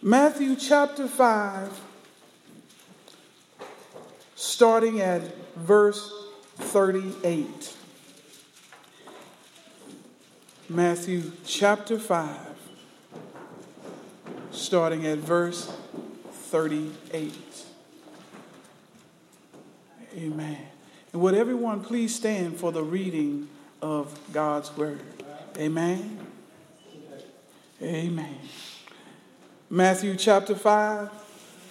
Matthew chapter 5, starting at verse 38. Matthew chapter 5, starting at verse 38. Amen. And would everyone please stand for the reading of God's word? Amen. Amen. Matthew chapter 5,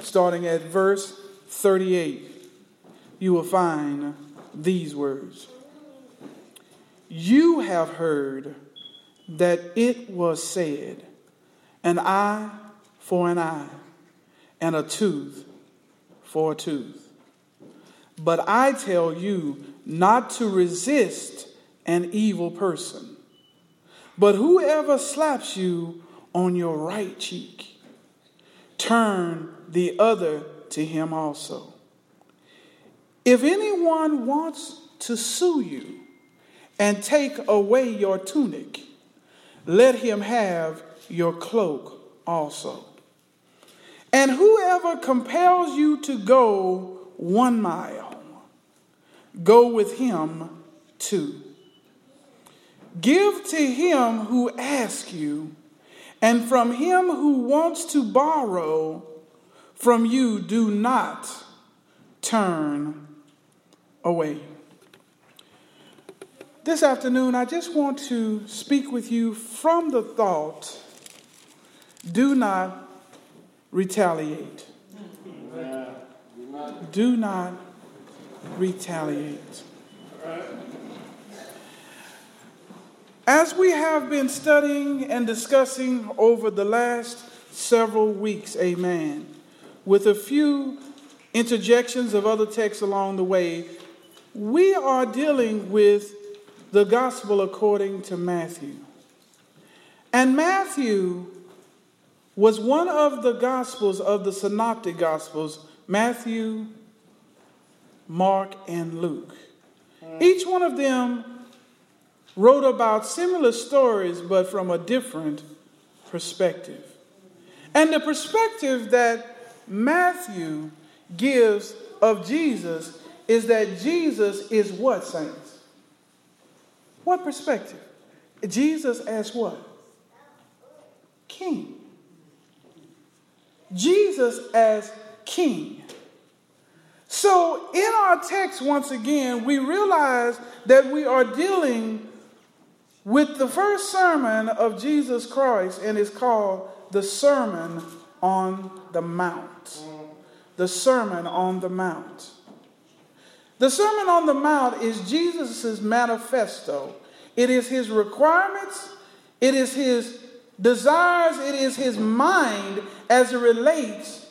starting at verse 38, you will find these words. You have heard that it was said, an eye for an eye, and a tooth for a tooth. But I tell you not to resist an evil person, but whoever slaps you on your right cheek, turn the other to him also. If anyone wants to sue you and take away your tunic, let him have your cloak also. And whoever compels you to go one mile, go with him two. Give to him who asks you and from him who wants to borrow from you, do not turn away. This afternoon, I just want to speak with you from the thought do not retaliate. Do not retaliate. As we have been studying and discussing over the last several weeks, amen, with a few interjections of other texts along the way, we are dealing with the gospel according to Matthew. And Matthew was one of the gospels of the synoptic gospels Matthew, Mark, and Luke. Each one of them wrote about similar stories, but from a different perspective. And the perspective that Matthew gives of Jesus is that Jesus is what, saints? What perspective? Jesus as what? King. Jesus as king. So, in our text, once again, we realize that we are dealing with the first sermon of Jesus Christ, and it's called the Sermon on the Mount. The Sermon on the Mount. The Sermon on the Mount is Jesus' manifesto. It is his requirements, it is his desires, it is his mind as it relates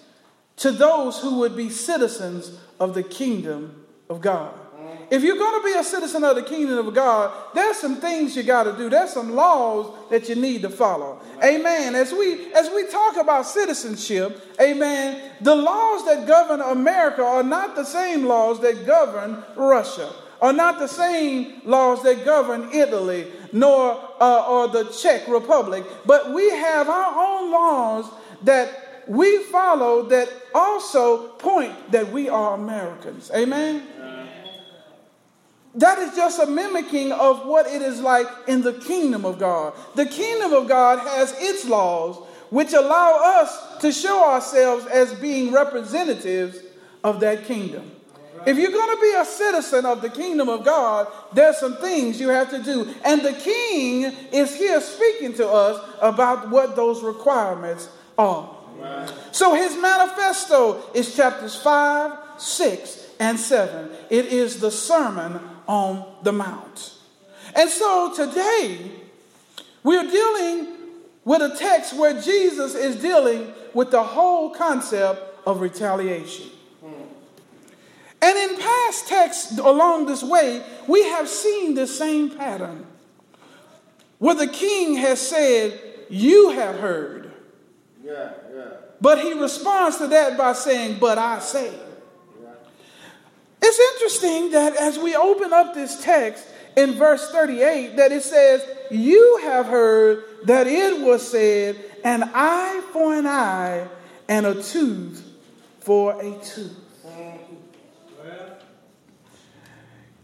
to those who would be citizens of the kingdom of God. If you're going to be a citizen of the kingdom of God, there's some things you got to do. There's some laws that you need to follow. Amen. As we as we talk about citizenship, amen, the laws that govern America are not the same laws that govern Russia. Are not the same laws that govern Italy nor uh, or the Czech Republic, but we have our own laws that we follow that also point that we are Americans. Amen. That is just a mimicking of what it is like in the kingdom of God. The kingdom of God has its laws which allow us to show ourselves as being representatives of that kingdom. If you're going to be a citizen of the kingdom of God, there's some things you have to do. And the king is here speaking to us about what those requirements are. So his manifesto is chapters 5, 6, and 7. It is the Sermon on the Mount. And so today, we're dealing with a text where Jesus is dealing with the whole concept of retaliation. And in past texts along this way, we have seen the same pattern where the king has said, You have heard. Yeah, yeah. But he responds to that by saying, But I say. It's interesting that as we open up this text, in verse 38 that it says, You have heard that it was said, an eye for an eye and a tooth for a tooth.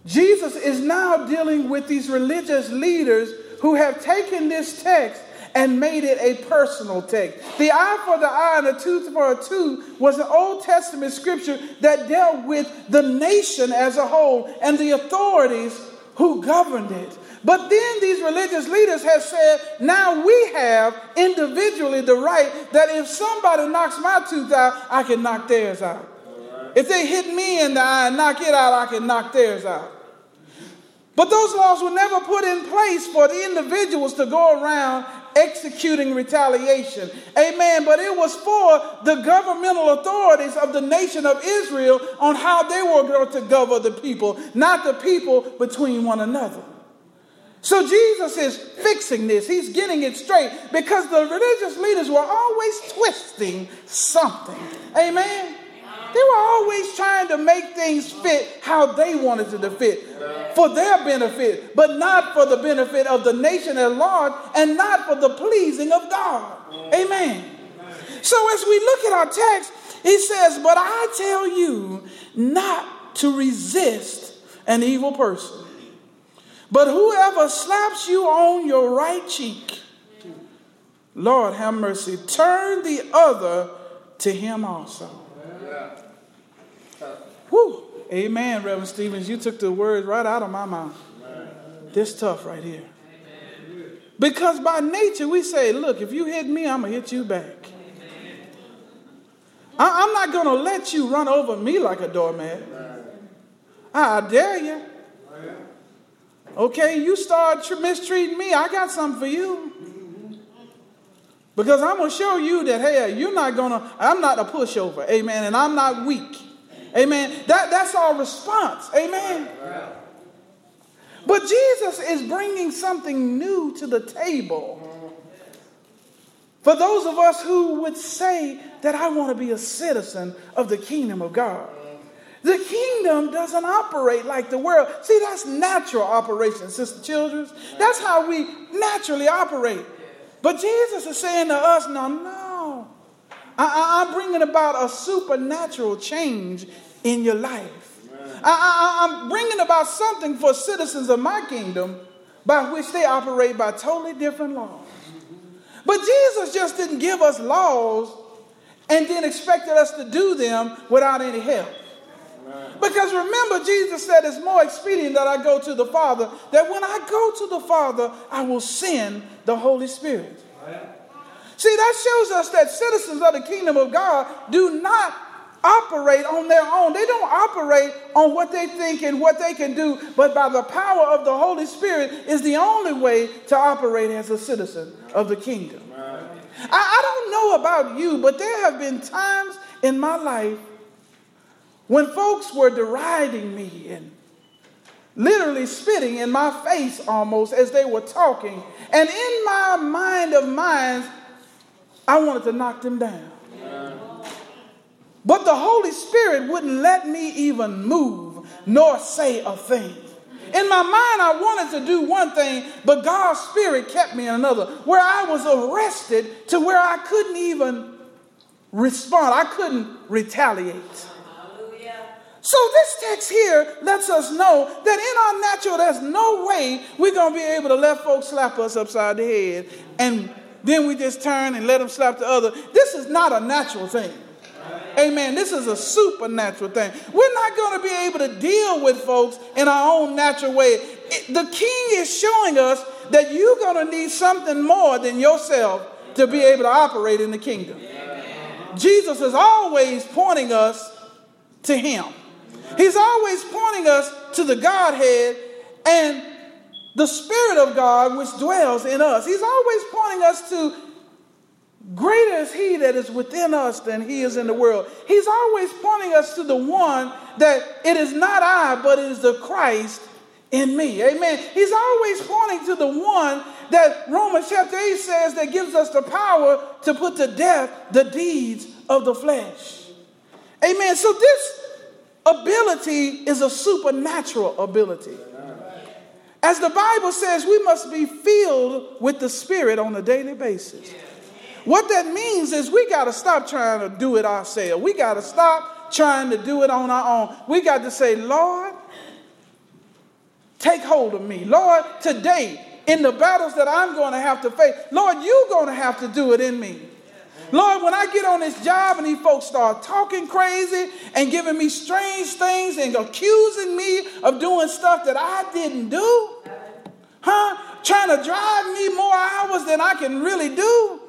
Jesus is now dealing with these religious leaders who have taken this text and made it a personal text. The eye for the eye and the tooth for a tooth was an Old Testament scripture that dealt with the nation as a whole and the authorities who governed it. But then these religious leaders have said, now we have individually the right that if somebody knocks my tooth out, I can knock theirs out. If they hit me in the eye and knock it out, I can knock theirs out. But those laws were never put in place for the individuals to go around executing retaliation. Amen. But it was for the governmental authorities of the nation of Israel on how they were going to govern the people, not the people between one another. So Jesus is fixing this. He's getting it straight because the religious leaders were always twisting something. Amen. They were always trying to make things fit how they wanted it to fit for their benefit, but not for the benefit of the nation at large and not for the pleasing of God. Amen. So as we look at our text, he says, But I tell you not to resist an evil person. But whoever slaps you on your right cheek, Lord have mercy, turn the other to him also. Whew. Amen, Reverend Stevens. You took the words right out of my mouth. This tough right here. Because by nature we say, look, if you hit me, I'm going to hit you back. I, am not going to let you run over me like a doormat. I dare you. Okay, you start mistreating me, I got something for you. Because I'm going to show you that, hey, you're not going to, I'm not a pushover, amen, and I'm not weak. Amen. That, that's our response. Amen. But Jesus is bringing something new to the table. For those of us who would say that I want to be a citizen of the kingdom of God. The kingdom doesn't operate like the world. See, that's natural operation, Sister Childress. That's how we naturally operate. But Jesus is saying to us, no, no. I, am bringing about a supernatural change in your life. I, am bringing about something for citizens of my kingdom by which they operate by totally different laws. But Jesus just didn't give us laws and then expected us to do them without any help. Because remember, Jesus said it's more expedient that I go to the Father, that when I go to the Father, I will send the Holy Spirit. Oh, See, that shows us that citizens of the kingdom of God do not operate on their own. They don't operate on what they think and what they can do, but by the power of the Holy Spirit is the only way to operate as a citizen of the kingdom. I, I don't know about you, but there have been times in my life when folks were deriding me and literally spitting in my face almost as they were talking. And in my mind of minds, I wanted to knock them down. But the Holy Spirit wouldn't let me even move nor say a thing. In my mind, I wanted to do one thing, but God's Spirit kept me in another, where I was arrested to where I couldn't even respond. I couldn't retaliate. So this text here lets us know that in our natural, there's no way we're going to be able to let folks slap us upside the head and then we just turn and let them slap the other. This is not a natural thing. Amen. This is a supernatural thing. We're not going to be able to deal with folks in our own natural way. It, the king is showing us that you're going to need something more than yourself to be able to operate in the kingdom. Jesus is always pointing us to him. He's always pointing us to the Godhead and the Spirit of God which dwells in us. He's always pointing us to Greater is he that is within us than he is in the world. He's always pointing us to the one that it is not I, but it is the Christ in me. Amen. He's always pointing to the one that Romans chapter 8 says that gives us the power to put to death the deeds of the flesh. Amen. So this ability is a supernatural ability. As the Bible says, we must be filled with the Spirit on a daily basis. What that means is we got to stop trying to do it ourselves. We got to stop trying to do it on our own. We got to say, Lord, take hold of me. Lord, today, in the battles that I'm going to have to face, Lord, you're going to have to do it in me. Lord, when I get on this job and these folks start talking crazy and giving me strange things and accusing me of doing stuff that I didn't do, huh? Trying to drive me more hours than I can really do,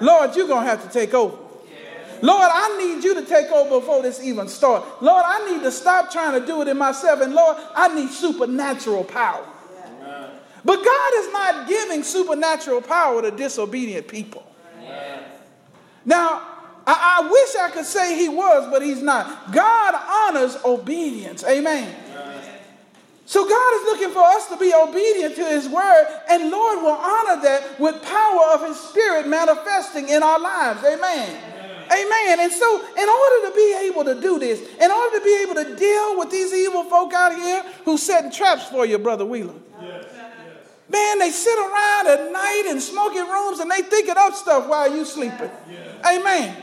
Lord, you're going to have to take over. Lord, I need you to take over before this even starts. Lord, I need to stop trying to do it in myself. And Lord, I need supernatural power. But God is not giving supernatural power to disobedient people. Now, I, I, wish I could say he was, but he's not. God honors obedience. Amen. So God is looking for us to be obedient to his word, and Lord will honor that with power of his spirit manifesting in our lives. Amen. Amen. And so, in order to be able to do this, in order to be able to deal with these evil folk out here who setting traps for you, Brother Wheeler. Man, they sit around at night in smoking rooms and they thinking up stuff while you sleeping. Amen.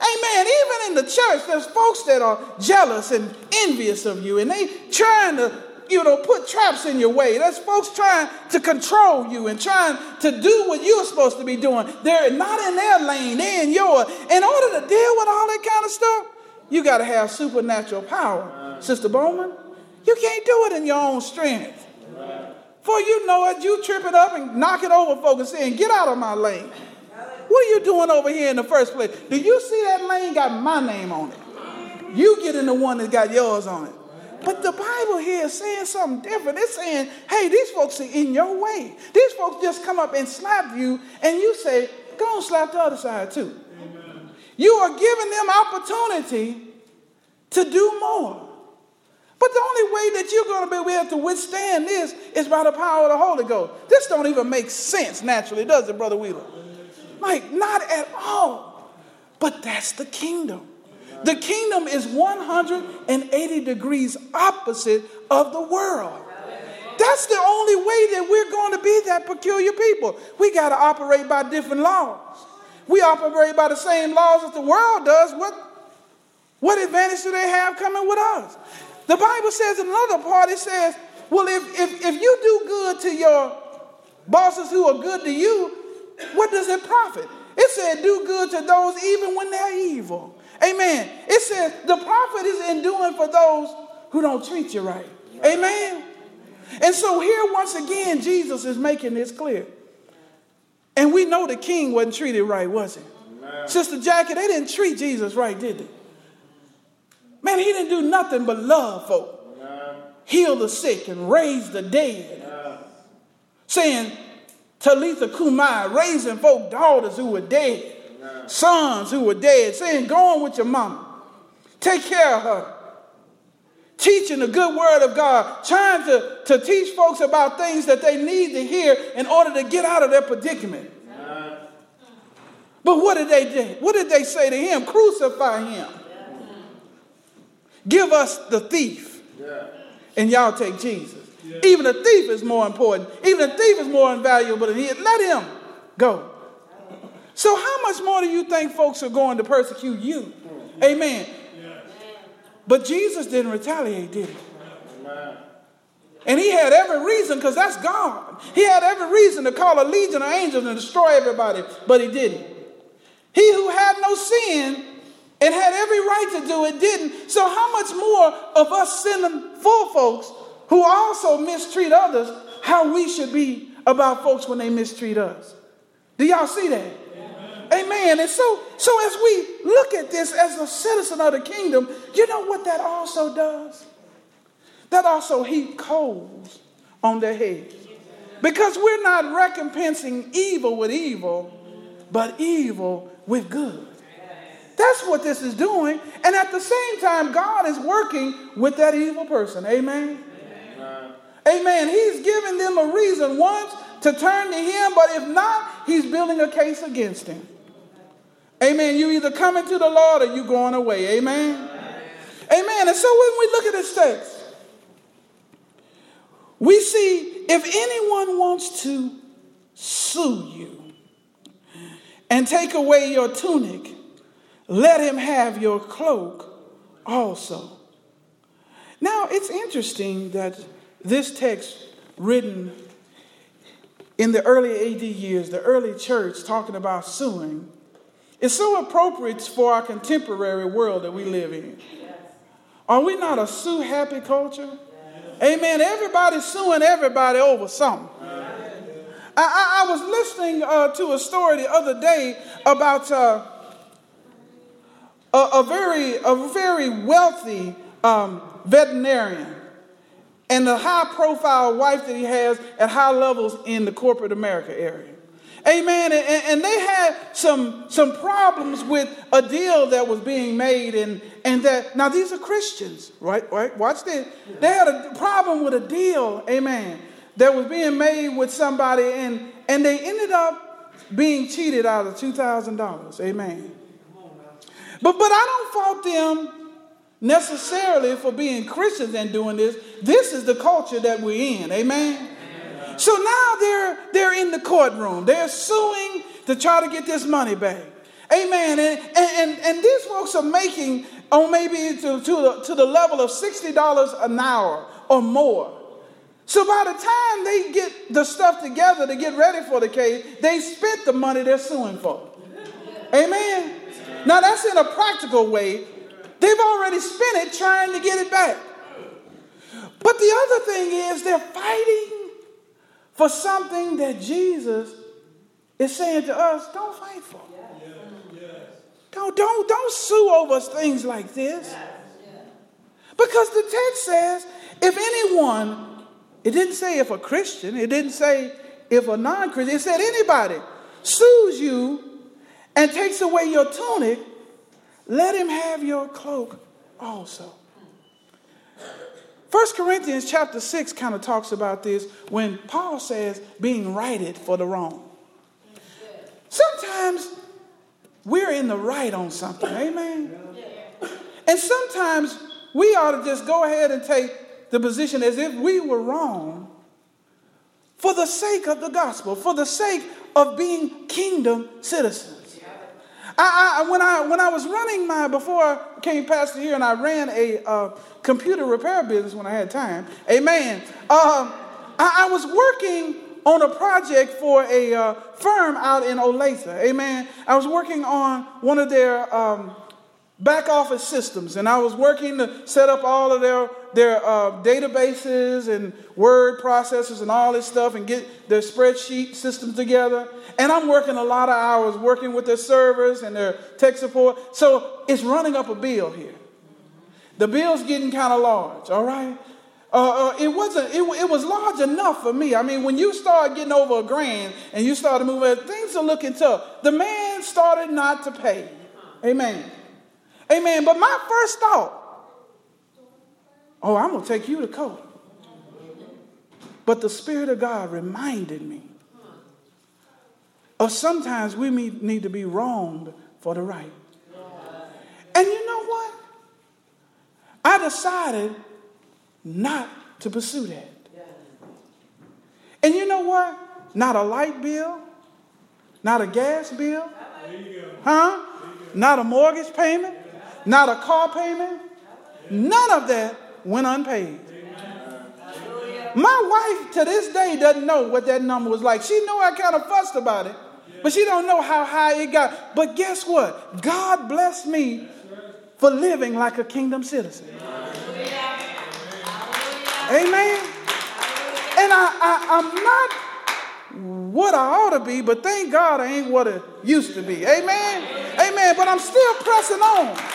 Amen. Even in the church, there's folks that are jealous and envious of you, and they trying to, you know, put traps in your way. There's folks trying to control you and trying to do what you're supposed to be doing. They're not in their lane, they're in yours. In order to deal with all that kind of stuff, you got to have supernatural power. Sister Bowman, you can't do it in your own strength. For you know it, you trip it up and knock it over, folks, and saying, Get out of my lane. What are you doing over here in the first place? Do you see that lane got my name on it? You get in the one that got yours on it. But the Bible here is saying something different. It's saying, hey, these folks are in your way. These folks just come up and slap you, and you say, go and slap the other side too. Amen. You are giving them opportunity to do more. But the only way that you're going to be able to withstand this is by the power of the Holy Ghost. This don't even make sense naturally, does it, Brother Wheeler? Like, not at all. But that's the kingdom. The kingdom is 180 degrees opposite of the world. That's the only way that we're going to be that peculiar people. We got to operate by different laws. We operate by the same laws as the world does. What, what advantage do they have coming with us? The Bible says in another part, it says, well, if, if, if you do good to your bosses who are good to you, what does it profit? It said, do good to those even when they're evil. Amen. It says, the profit is in doing for those who don't treat you right. Amen. And so here, once again, Jesus is making this clear. And we know the king wasn't treated right, was he? Sister Jackie, they didn't treat Jesus right, did they? Man, he didn't do nothing but love folk, Amen. heal the sick, and raise the dead. Amen. Saying, Talitha cumi, raising folk daughters who were dead, Amen. sons who were dead, saying, Go on with your mama. Take care of her. Teaching the good word of God, trying to, to teach folks about things that they need to hear in order to get out of their predicament. But what did they do? What did they say to him? Crucify him. Give us the thief, yeah. and y'all take Jesus. Yeah. Even the thief is more important. Even the thief is more invaluable than he is. Let him go. So, how much more do you think folks are going to persecute you? Amen. But Jesus didn't retaliate, did he? And he had every reason, because that's God. He had every reason to call a legion of angels and destroy everybody, but he didn't. He who had no sin and had every right to do it, didn't. So, how much more of us sinning for folks who also mistreat others, how we should be about folks when they mistreat us? Do y'all see that? Amen. Amen. And so, so as we look at this as a citizen of the kingdom, you know what that also does? That also heap coals on their heads. Because we're not recompensing evil with evil, but evil with good. That's what this is doing. And at the same time, God is working with that evil person. Amen. Amen. Amen. He's giving them a reason once to turn to Him, but if not, He's building a case against Him. Amen. You either coming to the Lord or you going away. Amen. Amen. Amen. And so when we look at this text, we see if anyone wants to sue you and take away your tunic, let him have your cloak also. Now, it's interesting that this text, written in the early AD years, the early church talking about suing, is so appropriate for our contemporary world that we live in. Are we not a sue happy culture? Amen. Everybody's suing everybody over something. I, I, I was listening uh, to a story the other day about uh, a, a, very, a very wealthy um, veterinarian and the high profile wife that he has at high levels in the corporate America area. Amen. And, and, they had some, some problems with a deal that was being made, and, and that now these are Christians, right? Right? Watch this. They had a problem with a deal, amen, that was being made with somebody, and, and they ended up being cheated out of $2,000. Amen. But, but I don't fault them necessarily for being Christians and doing this. This is the culture that we're in. Amen. So now they're they're in the courtroom. They're suing to try to get this money back. Amen. And and, and these folks are making on maybe to, to, the, to the level of $60 an hour or more. So by the time they get the stuff together to get ready for the case, they spent the money they're suing for. Amen. Now that's in a practical way. They've already spent it trying to get it back. But the other thing is they're fighting for something that Jesus is saying to us, don't fight for. Don't, don't, don't sue over things like this. Because the text says, if anyone, it didn't say if a Christian, it didn't say if a non Christian, it said anybody sues you and takes away your tunic, let him have your cloak also. 1 Corinthians chapter 6 kind of talks about this when Paul says being righted for the wrong. Sometimes we're in the right on something, amen? And sometimes we ought to just go ahead and take the position as if we were wrong for the sake of the gospel, for the sake of being kingdom citizens. I, I, when, I, when I was running my, before I came pastor here and I ran a, uh, computer repair business when I had time. Amen. Um, I, I, was working on a project for a uh, firm out in Olathe. Amen. I was working on one of their um, back office systems, and I was working to set up all of their their uh, databases and word processors and all this stuff, and get their spreadsheet systems together. And I'm working a lot of hours working with their servers and their tech support. So it's running up a bill here. The bill's getting kind of large, all right? Uh, uh, it wasn't, it, it, was large enough for me. I mean, when you start getting over a grand and you started moving, things are looking tough. The man started not to pay. Amen. Amen. But my first thought, oh, I'm going to take you to court. But the Spirit of God reminded me of sometimes we need to be wronged for the right. And you know what? I decided not to pursue that. And you know what? Not a light bill, not a gas bill, huh? Not a mortgage payment, not a car payment. None of that went unpaid. My wife to this day doesn't know what that number was like. She know I kind of fussed about it, but she don't know how high it got. But guess what? God blessed me for living like a kingdom citizen. Amen. And I, I, I'm not what I ought to be, but thank God I ain't what it used to be. Amen. Amen. But I'm still pressing on.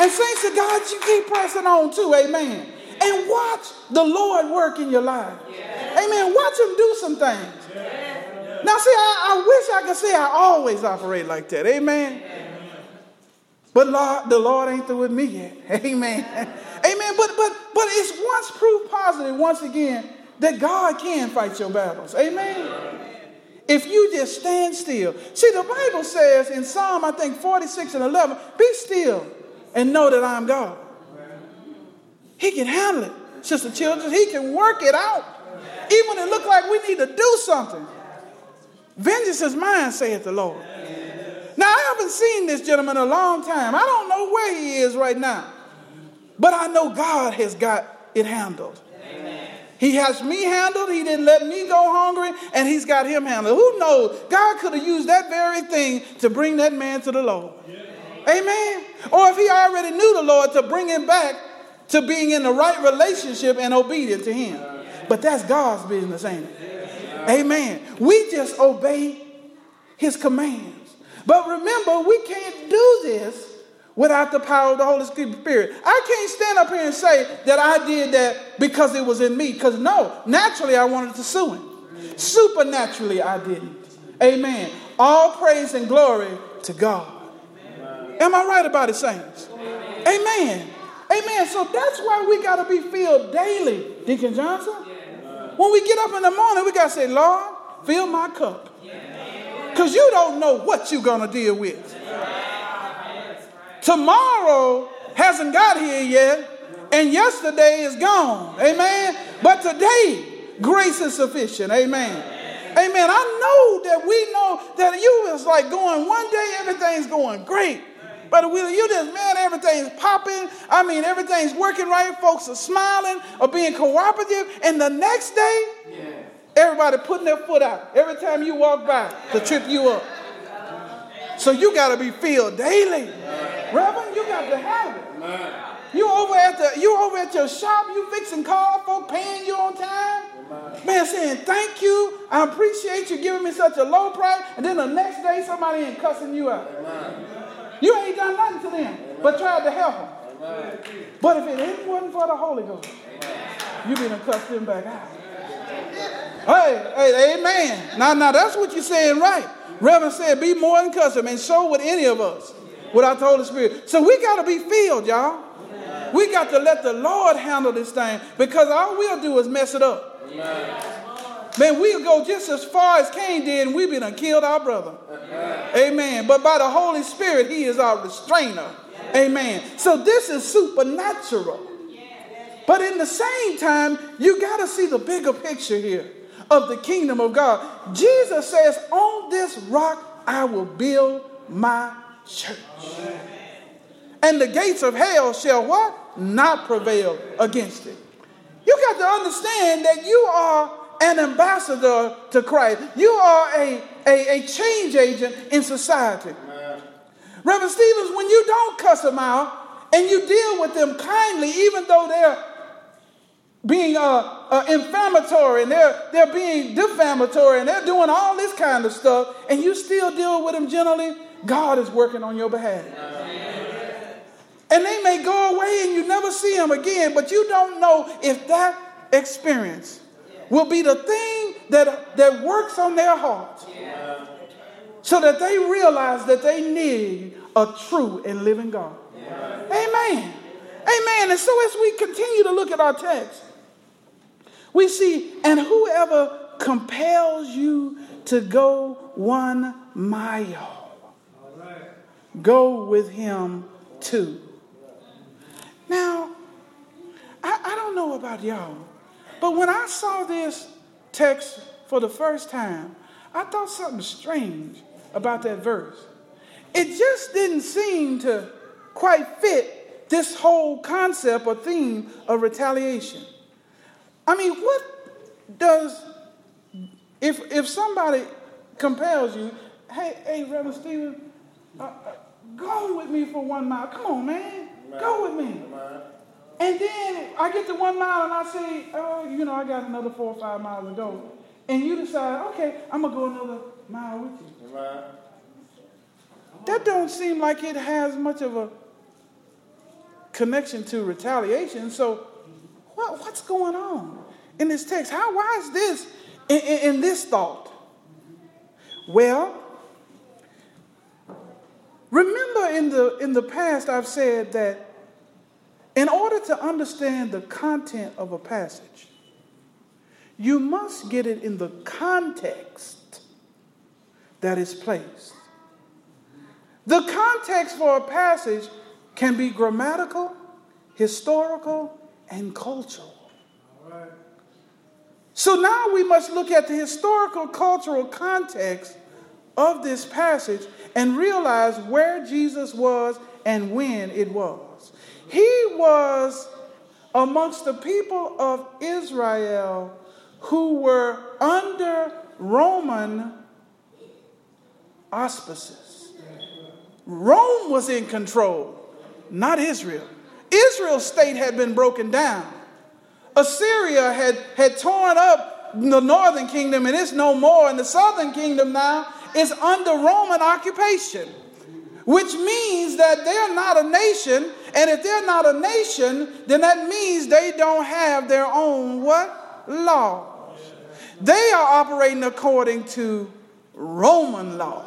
And saints of God, you keep pressing on too. Amen. And watch the Lord work in your life. Amen. Watch him do some things. Now, see, I, I wish I could say I always operate like that. Amen. But Lord, the Lord ain't through with me yet. Amen. Amen. But but but it's once proof positive, once again, that God can fight your battles. Amen. If you just stand still. See, the Bible says in Psalm, I think 46 and 11, be still and know that I'm God. He can handle it, Sister Childress. He can work it out. Even when it looked like we need to do something. Vengeance is mine, saith the Lord. Now, I haven't seen this gentleman in a long time. I don't know where he is right now. But I know God has got it handled. He has me handled. He didn't let me go hungry, and he's got him handled. Who knows? God could have used that very thing to bring that man to the Lord. Amen. Or if he already knew the Lord, to bring him back to being in the right relationship and obedient to him. But that's God's business, ain't it? Amen. We just obey his commands. But remember, we can't do this without the power of the Holy Spirit. I can't stand up here and say that I did that because it was in me. Because no, naturally I wanted to sue him. Supernaturally I didn't. Amen. All praise and glory to God. Am I right about it, saints? Amen. Amen. So that's why we got to be filled daily, Deacon Johnson. When we get up in the morning, we got to say, Lord, fill my cup. Because you don't know what you're going to deal with. Tomorrow hasn't got here yet, and yesterday is gone. Amen. But today, grace is sufficient. Amen. Amen. I know that we know that you was like going one day, everything's going great. Brother Wheeler, you just, man, everything's popping. I mean, everything's working right. Folks are smiling or being cooperative. And the next day, yeah. everybody putting their foot out every time you walk by to trip you up. So you got to be filled daily. Reverend, you got to have it. You over at the you over at your shop, you fixing cars, folk paying you on time. Man saying, thank you. I appreciate you giving me such a low price. And then the next day somebody ain't cussing you out. You ain't done nothing to them, but tried to help them. But if it wasn't for the Holy Ghost, you'd be been cussed them back out. Hey, hey, amen. Now, now that's what you're saying right. Reverend said, be more than custom, and so would any of us without the Holy Spirit. So we got to be filled, y'all. We got to let the Lord handle this thing because all we'll do is mess it up. Man, we'll go just as far as Cain did, and we've been killed our brother. Amen. But by the Holy Spirit, He is our restrainer. Amen. So this is supernatural. But in the same time, you got to see the bigger picture here of the kingdom of God. Jesus says, On this rock I will build my church. And the gates of hell shall what? Not prevail against it. You got to understand that you are an ambassador to Christ. You are a, a, a change agent in society. Amen. Reverend Stevens, when you don't cuss them out and you deal with them kindly, even though they're being uh, uh, inflammatory and they're, they're being defamatory and they're doing all this kind of stuff, and you still deal with them gently, God is working on your behalf. Amen. And they may go away and you never see them again, but you don't know if that experience will be the thing that, that works on their hearts yeah. so that they realize that they need a true and living God. Yeah. Amen. Amen. And so as we continue to look at our text, we see, and whoever compels you to go one mile, go with him too. Now, I, I don't know about y'all, but when I saw this text for the first time, I thought something strange about that verse. It just didn't seem to quite fit this whole concept or theme of retaliation. I mean, what does, if, if somebody compels you, hey, hey, Reverend Stephen, uh, uh, go with me for one mile. Come on, man. Go with me. And then I get to one mile and I say, oh, you know, I got another four or five miles to go. And you decide, okay, I'm going to go another mile with you. Right. That don't seem like it has much of a connection to retaliation. So what, what's going on in this text? How, why is this in, in, in this thought? Well, remember in the, in the past I've said that in order to understand the content of a passage, you must get it in the context that is placed. The context for a passage can be grammatical, historical, and cultural. So now we must look at the historical cultural context of this passage and realize where Jesus was and when it was. He was amongst the people of Israel who were under Roman auspices. Rome was in control, not Israel. Israel's state had been broken down. Assyria had, had torn up the northern kingdom and it's no more, and the southern kingdom now is under Roman occupation, which means that they're not a nation, and if they're not a nation, then that means they don't have their own what? Laws. They are operating according to Roman law.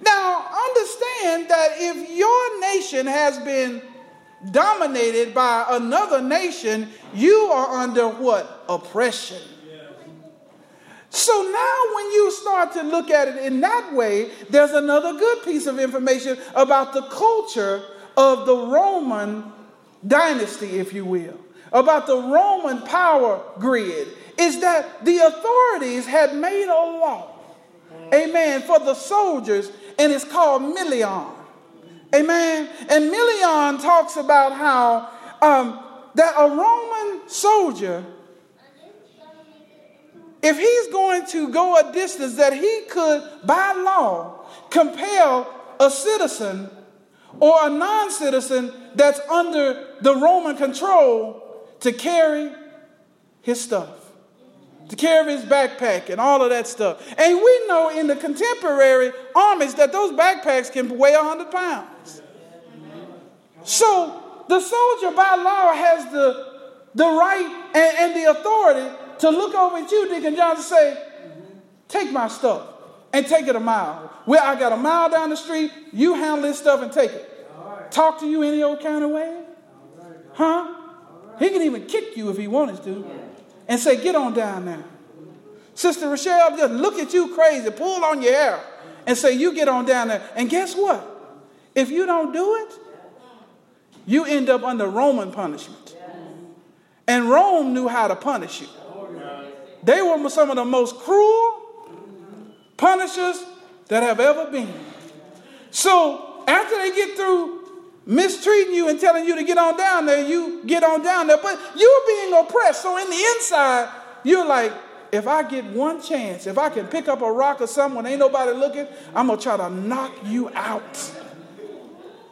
Now, understand that if your nation has been dominated by another nation, you are under what? Oppression. So now, when you start to look at it in that way, there's another good piece of information about the culture of the Roman dynasty, if you will, about the Roman power grid, is that the authorities had made a law, amen, for the soldiers, and it's called Milion. Amen. And Milion talks about how um, that a Roman soldier, if he's going to go a distance, that he could, by law, compel a citizen or a non citizen that's under the Roman control to carry his stuff, to carry his backpack and all of that stuff. And we know in the contemporary armies that those backpacks can weigh 100 pounds. So the soldier by law has the, the right and, and the authority to look over at you, Deacon John, and say, take my stuff and take it a mile. Well, I got a mile down the street, you handle this stuff and take it. Talk to you any old kind of way. Huh? He can even kick you if he wanted to and say, get on down now. Sister Rochelle, just look at you crazy, pull on your hair and say, you get on down there. And guess what? If you don't do it, you end up under Roman punishment. And Rome knew how to punish you. They were some of the most cruel punishers that have ever been. So after they get through mistreating you and telling you to get on down there, you get on down there. But you're being oppressed. So in the inside, you're like, if I get one chance, if I can pick up a rock or something when ain't nobody looking, I'm gonna try to knock you out.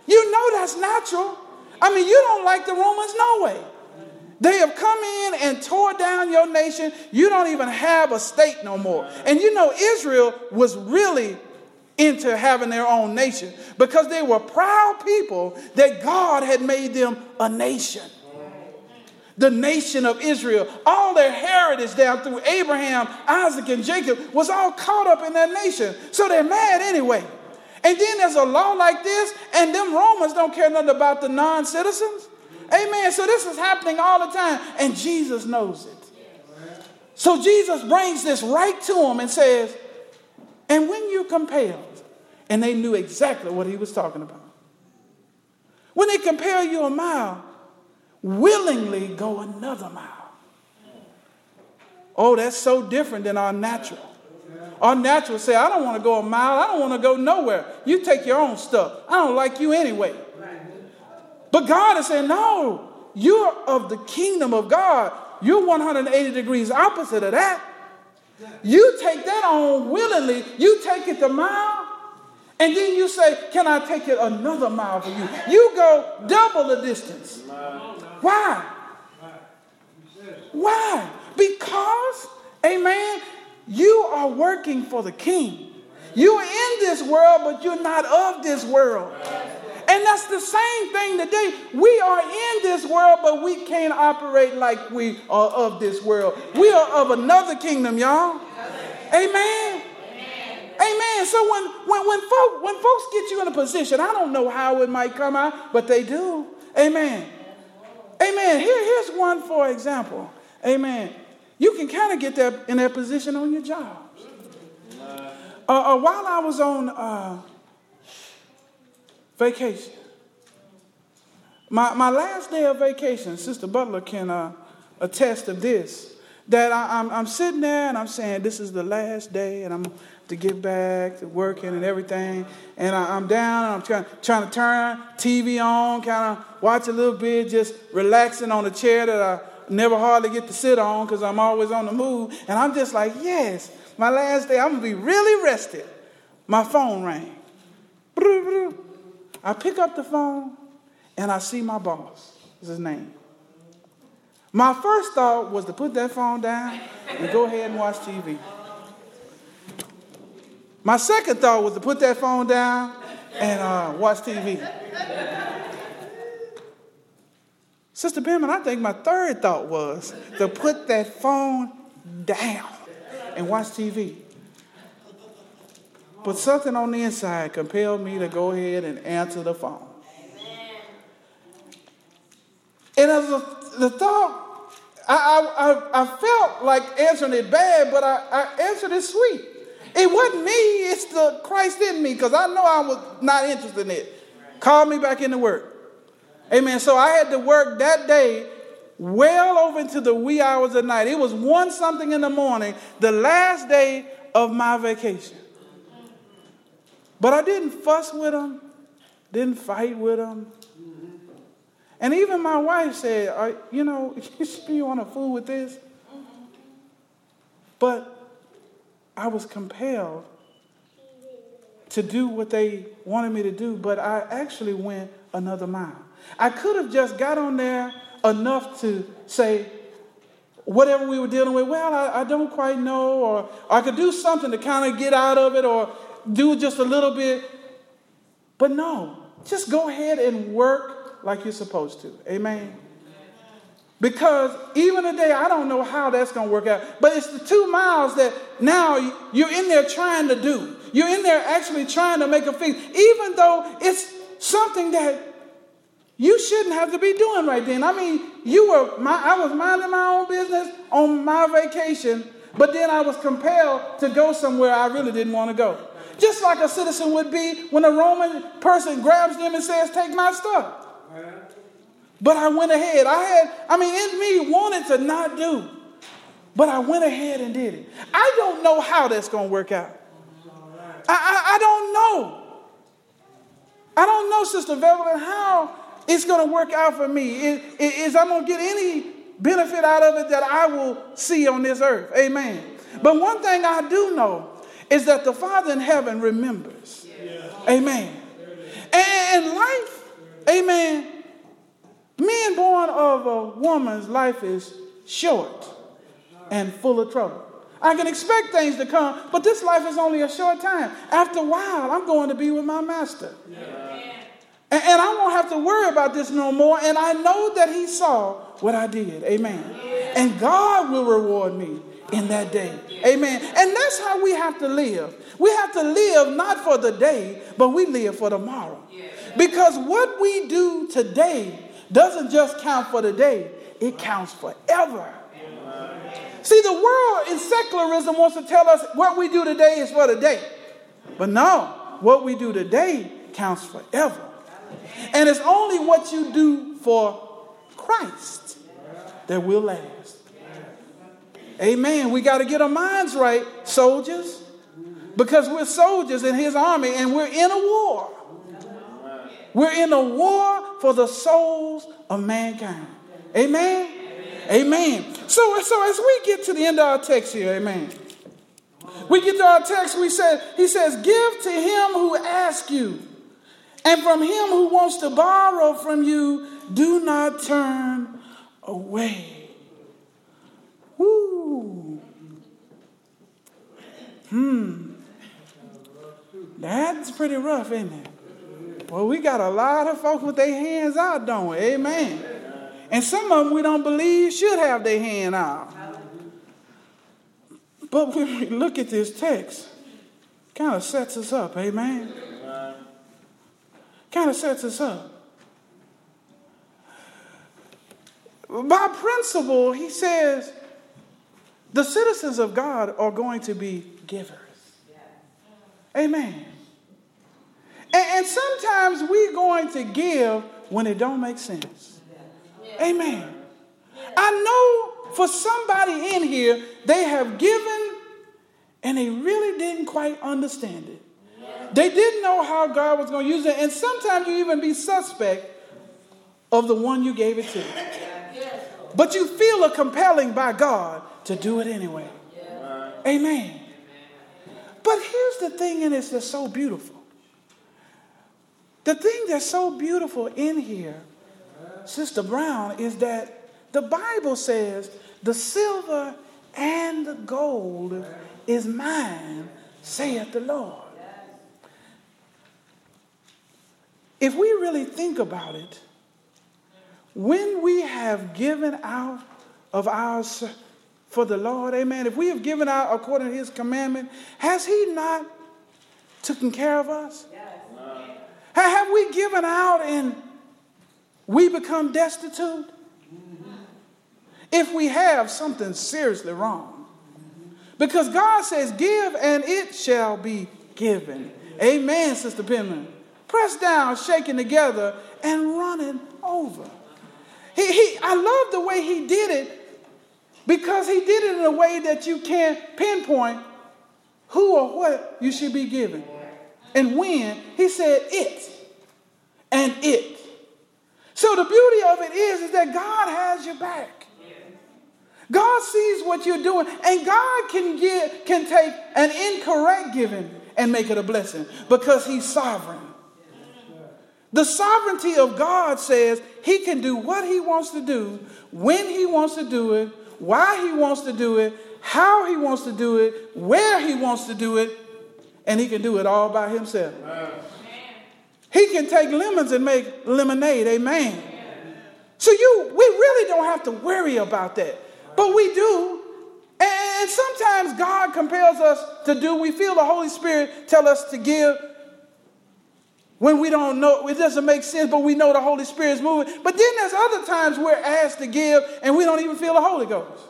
You know that's natural. I mean, you don't like the Romans, no way. They have come in and tore down your nation. You don't even have a state no more. And you know, Israel was really into having their own nation because they were proud people that God had made them a nation. The nation of Israel, all their heritage down through Abraham, Isaac, and Jacob was all caught up in that nation. So they're mad anyway. And then there's a law like this, and them Romans don't care nothing about the non citizens. Amen. So this is happening all the time, and Jesus knows it. So Jesus brings this right to them and says, And when you're compelled, and they knew exactly what he was talking about. When they compel you a mile, willingly go another mile. Oh, that's so different than our natural. Our natural say, I don't want to go a mile. I don't want to go nowhere. You take your own stuff. I don't like you anyway. But God is saying, no, you're of the kingdom of God. You're 180 degrees opposite of that. You take that on willingly. You take it the mile. And then you say, Can I take it another mile for you? You go double the distance. Why? Why? Because, amen, you are working for the king. You're in this world, but you're not of this world. And that's the same thing today. We are in this world, but we can't operate like we are of this world. We are of another kingdom, y'all. Amen. Amen. So when when when, folk, when folks get you in a position, I don't know how it might come out, but they do. Amen. Amen. Here, here's one for example. Amen you can kind of get that in that position on your job. Uh, uh, while I was on uh, vacation, my, my last day of vacation, Sister Butler can uh, attest of this, that I, am I'm, I'm sitting there and I'm saying, this is the last day and I'm to get back to working and everything. And I, am down and I'm trying, trying to turn TV on, kind of watch a little bit, just relaxing on a chair that I never hardly get to sit on because I'm always on the move. And I'm just like, yes, my last day, I'm going to be really rested. My phone rang. I pick up the phone and I see my boss. Is his name. My first thought was to put that phone down and go ahead and watch TV. My second thought was to put that phone down and uh, watch TV. Sister Penman, I think my third thought was to put that phone down and watch TV. But something on the inside compelled me to go ahead and answer the phone. And as a, the thought I, I, I, felt like answering it bad, but I, I answered it sweet. It wasn't me, it's the Christ in me, because I know I was not interested in it. Call me back into work. Amen. So I had to work that day well over into the wee hours of night. It was one something in the morning, the last day of my vacation. But I didn't fuss with them, didn't fight with them, and even my wife said, you know, you want to fool with this? But I was compelled to do what they wanted me to do, but I actually went another mile. I could have just got on there enough to say, whatever we were dealing with, well, I, I don't quite know, or I could do something to kind of get out of it, or do just a little bit. But no, just go ahead and work like you're supposed to. Amen. Because even today, I don't know how that's going to work out. But it's the two miles that now you're in there trying to do. You're in there actually trying to make a fix, even though it's something that you shouldn't have to be doing right then. I mean, you were my, I was minding my own business on my vacation, but then I was compelled to go somewhere I really didn't want to go. Just like a citizen would be when a Roman person grabs them and says, "Take my stuff." But I went ahead. I had, I mean, in me wanted to not do, but I went ahead and did it. I don't know how that's going to work out. I, I, I, don't know. I don't know, Sister Velvet, how it's going to work out for me. Is, is I'm going to get any benefit out of it that I will see on this earth. Amen. But one thing I do know is that the Father in heaven remembers. Amen. And life, amen, Men born of a woman's life is short and full of trouble. I can expect things to come, but this life is only a short time. After a while, I'm going to be with my master. Yeah. And, and, I won't have to worry about this no more. And I know that he saw what I did. Amen. And God will reward me in that day. Amen. And that's how we have to live. We have to live not for the day, but we live for tomorrow. Because what we do today doesn't just count for the day, it counts forever. See, the world in secularism wants to tell us what we do today is for the day. But no, what we do today counts forever. And it's only what you do for Christ that will last. Amen. We got to get our minds right, soldiers, because we're soldiers in his army and we're in a war. We're in a war for the souls of mankind. Amen? Amen. So, so as we get to the end of our text here, amen. We get to our text, we said, he says, give to him who asks you, and from him who wants to borrow from you, do not turn away. Hmm. That's pretty rough, isn't it? Well, we got a lot of folks with their hands out, don't we? Amen. And some of them we don't believe should have their hand out. But when we look at this text, kind of sets us up, amen. Kind of sets us up. By principle, he says the citizens of God are going to be givers. Amen. And, and sometimes we're going to give when it don't make sense. Amen. I know for somebody in here, they have given and they really didn't quite understand it. They didn't know how God was going to use it. And sometimes you even be suspect of the one you gave it to. But you feel a compelling by God to do it anyway. Amen. But here's the thing, and it's just so beautiful. The thing that's so beautiful in here, Sister Brown, is that the Bible says the silver and the gold is mine, saith the Lord. If we really think about it, when we have given out of ours for the Lord, amen, if we have given out according to his commandment, has he not taken care of us? Yes. Have we given out and we become destitute? If we have, something seriously wrong. Because God says, Give and it shall be given. Amen, Sister Penman pressed down, shaken together, and running over. He, he, I love the way he did it because he did it in a way that you can't pinpoint who or what you should be given. And when, he said it and it. So the beauty of it is, is that God has your back. God sees what you're doing, and God can give, can take an incorrect giving and make it a blessing because He's sovereign. The sovereignty of God says he can do what he wants to do, when he wants to do it, why he wants to do it, how he wants to do it, where he wants to do it, and he can do it all by himself. Amen. He can take lemons and make lemonade. Amen. Amen. So you we really don't have to worry about that. But we do. And sometimes God compels us to do. We feel the Holy Spirit tell us to give when we don't know, it doesn't make sense, but we know the Holy Spirit is moving. But then there's other times we're asked to give and we don't even feel the Holy Ghost.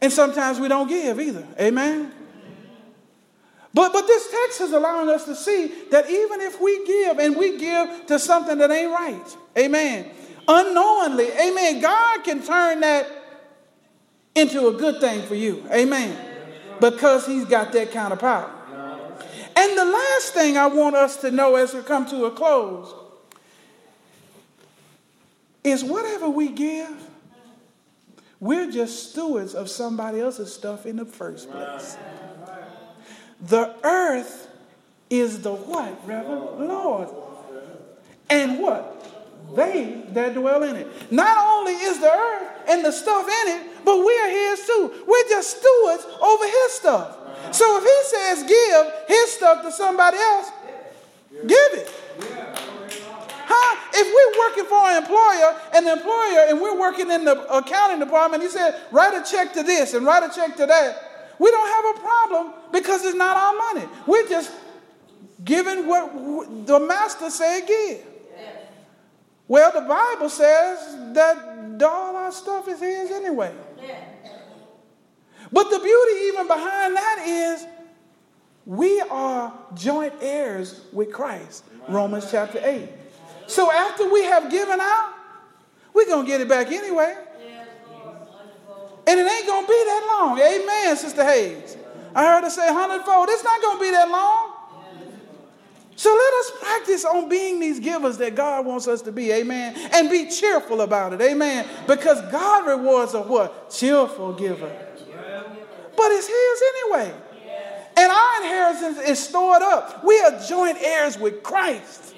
And sometimes we don't give either. Amen? But, but this text is allowing us to see that even if we give and we give to something that ain't right, amen, unknowingly, amen, God can turn that into a good thing for you, amen, because He's got that kind of power. And the last thing I want us to know as we come to a close is whatever we give, we're just stewards of somebody else's stuff in the first place. The earth is the what, Reverend? Lord. And what? They that dwell in it. Not only is the earth and the stuff in it, but we're his too. We're just stewards over his stuff. So if he says give his stuff to somebody else, give it. Huh? If we're working for an employer and the employer and we're working in the accounting department, he said, write a check to this and write a check to that. We don't have a problem because it's not our money. We're just giving what the master said give. Well, the Bible says that all our stuff is his anyway. But the beauty, even behind that, is we are joint heirs with Christ. Romans chapter 8. So after we have given out, we're going to get it back anyway. And it ain't going to be that long. Amen, Sister Hayes. I heard her say hundredfold. It's not going to be that long. So let us practice on being these givers that God wants us to be. Amen. And be cheerful about it. Amen. Because God rewards a what? Cheerful giver but it's his anyway. And our inheritance is stored up. We are joint heirs with Christ.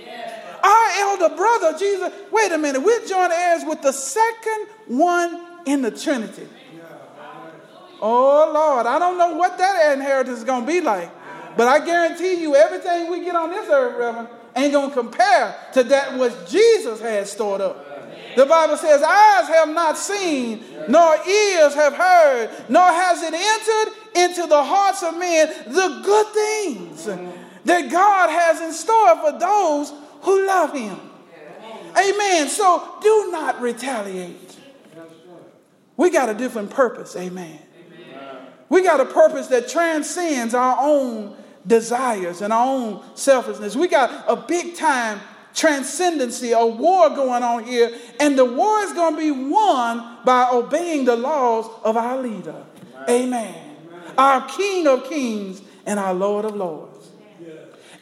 Our elder brother, Jesus, wait a minute, we're joint heirs with the second one in the Trinity. Oh, Lord, I don't know what that inheritance is going to be like. But I guarantee you, everything we get on this earth, Reverend, ain't going to compare to that what Jesus has stored up. The Bible says, Eyes have not seen, nor ears have heard, nor has it entered into the hearts of men the good things that God has in store for those who love Him. Amen. So do not retaliate. We got a different purpose. Amen. We got a purpose that transcends our own desires and our own selfishness. We got a big time transcendency, a war going on here, and the war is going to be won by obeying the laws of our leader. Amen. Amen. Our King of Kings and our Lord of Lords.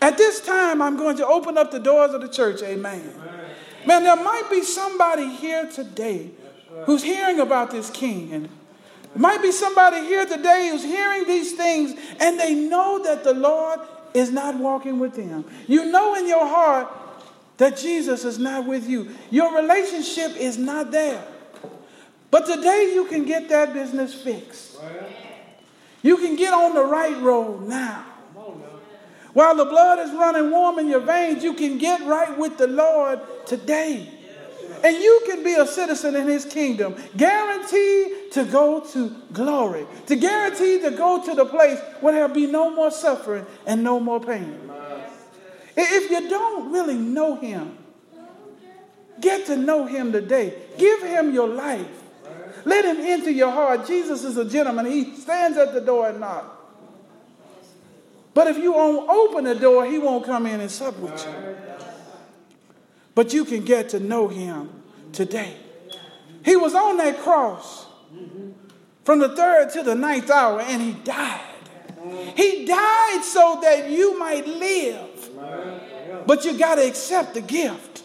At this time, I'm going to open up the doors of the church. Amen. Amen. Man, there might be somebody here today who's hearing about this king. And might be somebody here today who's hearing these things and they know that the Lord is not walking with them. You know in your heart that Jesus is not with you. Your relationship is not there. But today you can get that business fixed. You can get on the right road now. While the blood is running warm in your veins, you can get right with the Lord today. And you can be a citizen in his kingdom, guaranteed to go to glory, to guarantee to go to the place where there'll be no more suffering and no more pain. If you don't really know him, get to know him today. Give him your life. Let him into your heart. Jesus is a gentleman. He stands at the door and knocks. But if you won't open the door, he won't come in and sup with you. But you can get to know him today. He was on that cross from the third to the ninth hour and he died. He died so that you might live. But you got to accept the gift.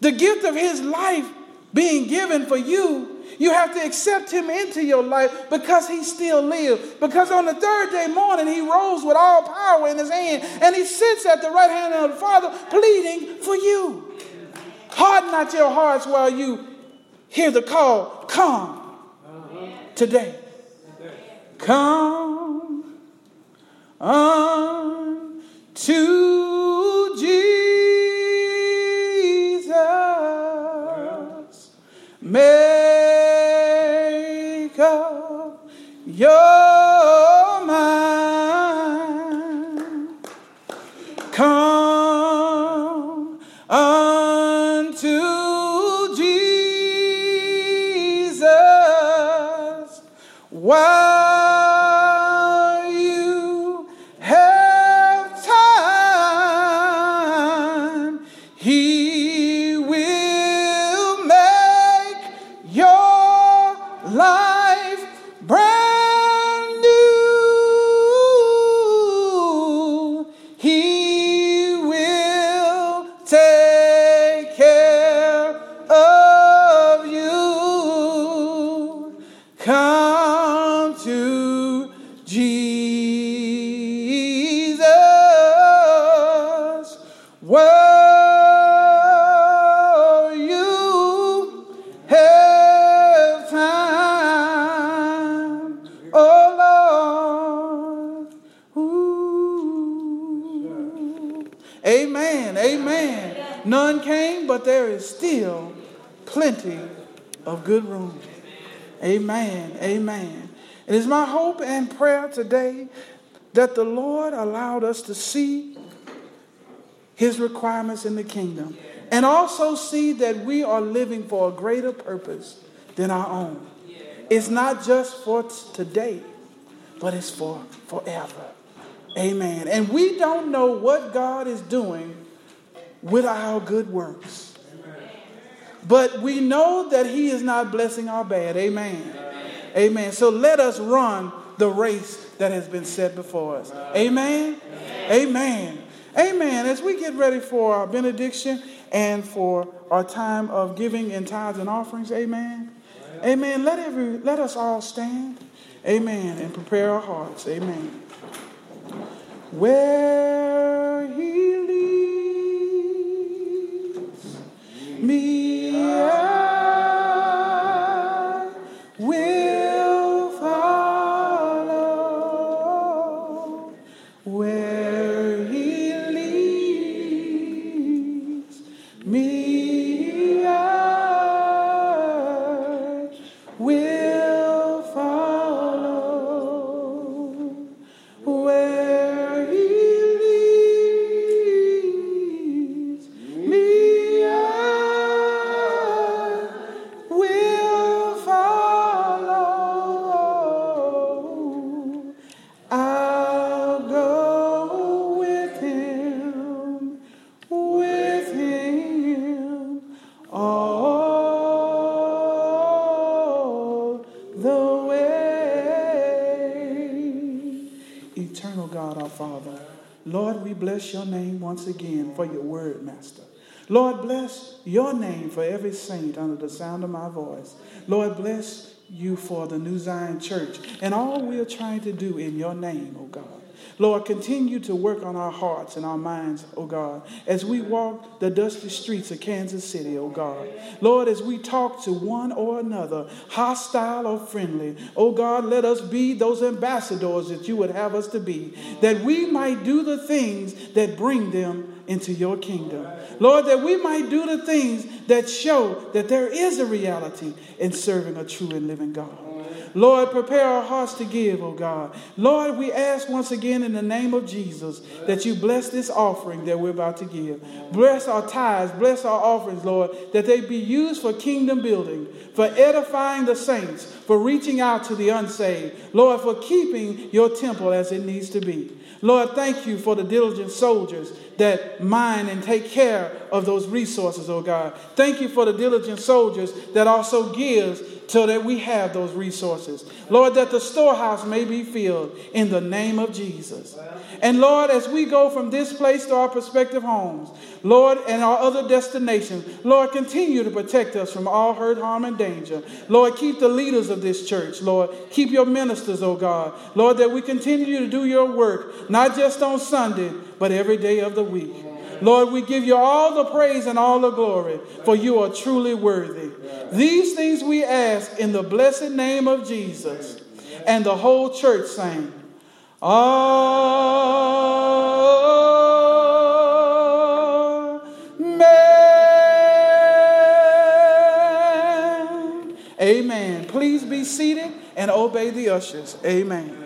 The gift of his life being given for you you have to accept him into your life because he still lives. Because on the third day morning, he rose with all power in his hand and he sits at the right hand of the Father pleading for you. Harden not your hearts while you hear the call. Come today. Come unto Jesus. May your Amen. It is my hope and prayer today that the Lord allowed us to see his requirements in the kingdom and also see that we are living for a greater purpose than our own. It's not just for today, but it's for forever. Amen. And we don't know what God is doing with our good works. But we know that He is not blessing our bad. Amen. Amen. So let us run the race that has been set before us. Amen. Amen. Amen. As we get ready for our benediction and for our time of giving and tithes and offerings, amen. Amen. Let every let us all stand. Amen. And prepare our hearts. Amen. Where he once again for your word, Master. Lord, bless your name for every saint under the sound of my voice. Lord, bless you for the New Zion Church and all we are trying to do in your name, oh God. Lord, continue to work on our hearts and our minds, oh God, as we walk the dusty streets of Kansas City, oh God. Lord, as we talk to one or another, hostile or friendly, oh God, let us be those ambassadors that you would have us to be, that we might do the things that bring them into your kingdom. Lord, that we might do the things that show that there is a reality in serving a true and living God. Lord, prepare our hearts to give, oh God. Lord, we ask once again in the name of Jesus that you bless this offering that we're about to give. Bless our tithes, bless our offerings, Lord, that they be used for kingdom building, for edifying the saints, for reaching out to the unsaved. Lord, for keeping your temple as it needs to be. Lord, thank you for the diligent soldiers that mine and take care of those resources, oh God. Thank you for the diligent soldiers that also gives so that we have those resources. Lord, that the storehouse may be filled in the name of Jesus. And Lord, as we go from this place to our prospective homes, Lord, and our other destinations, Lord, continue to protect us from all hurt, harm, and danger. Lord, keep the leaders of this church, Lord. Keep your ministers, oh God. Lord, that we continue to do your work, not just on Sunday, but every day of the week. Lord, we give you all the praise and all the glory, for you are truly worthy. These things we ask in the blessed name of Jesus. And the whole church sang, Amen. Amen. Please be seated and obey the ushers. Amen.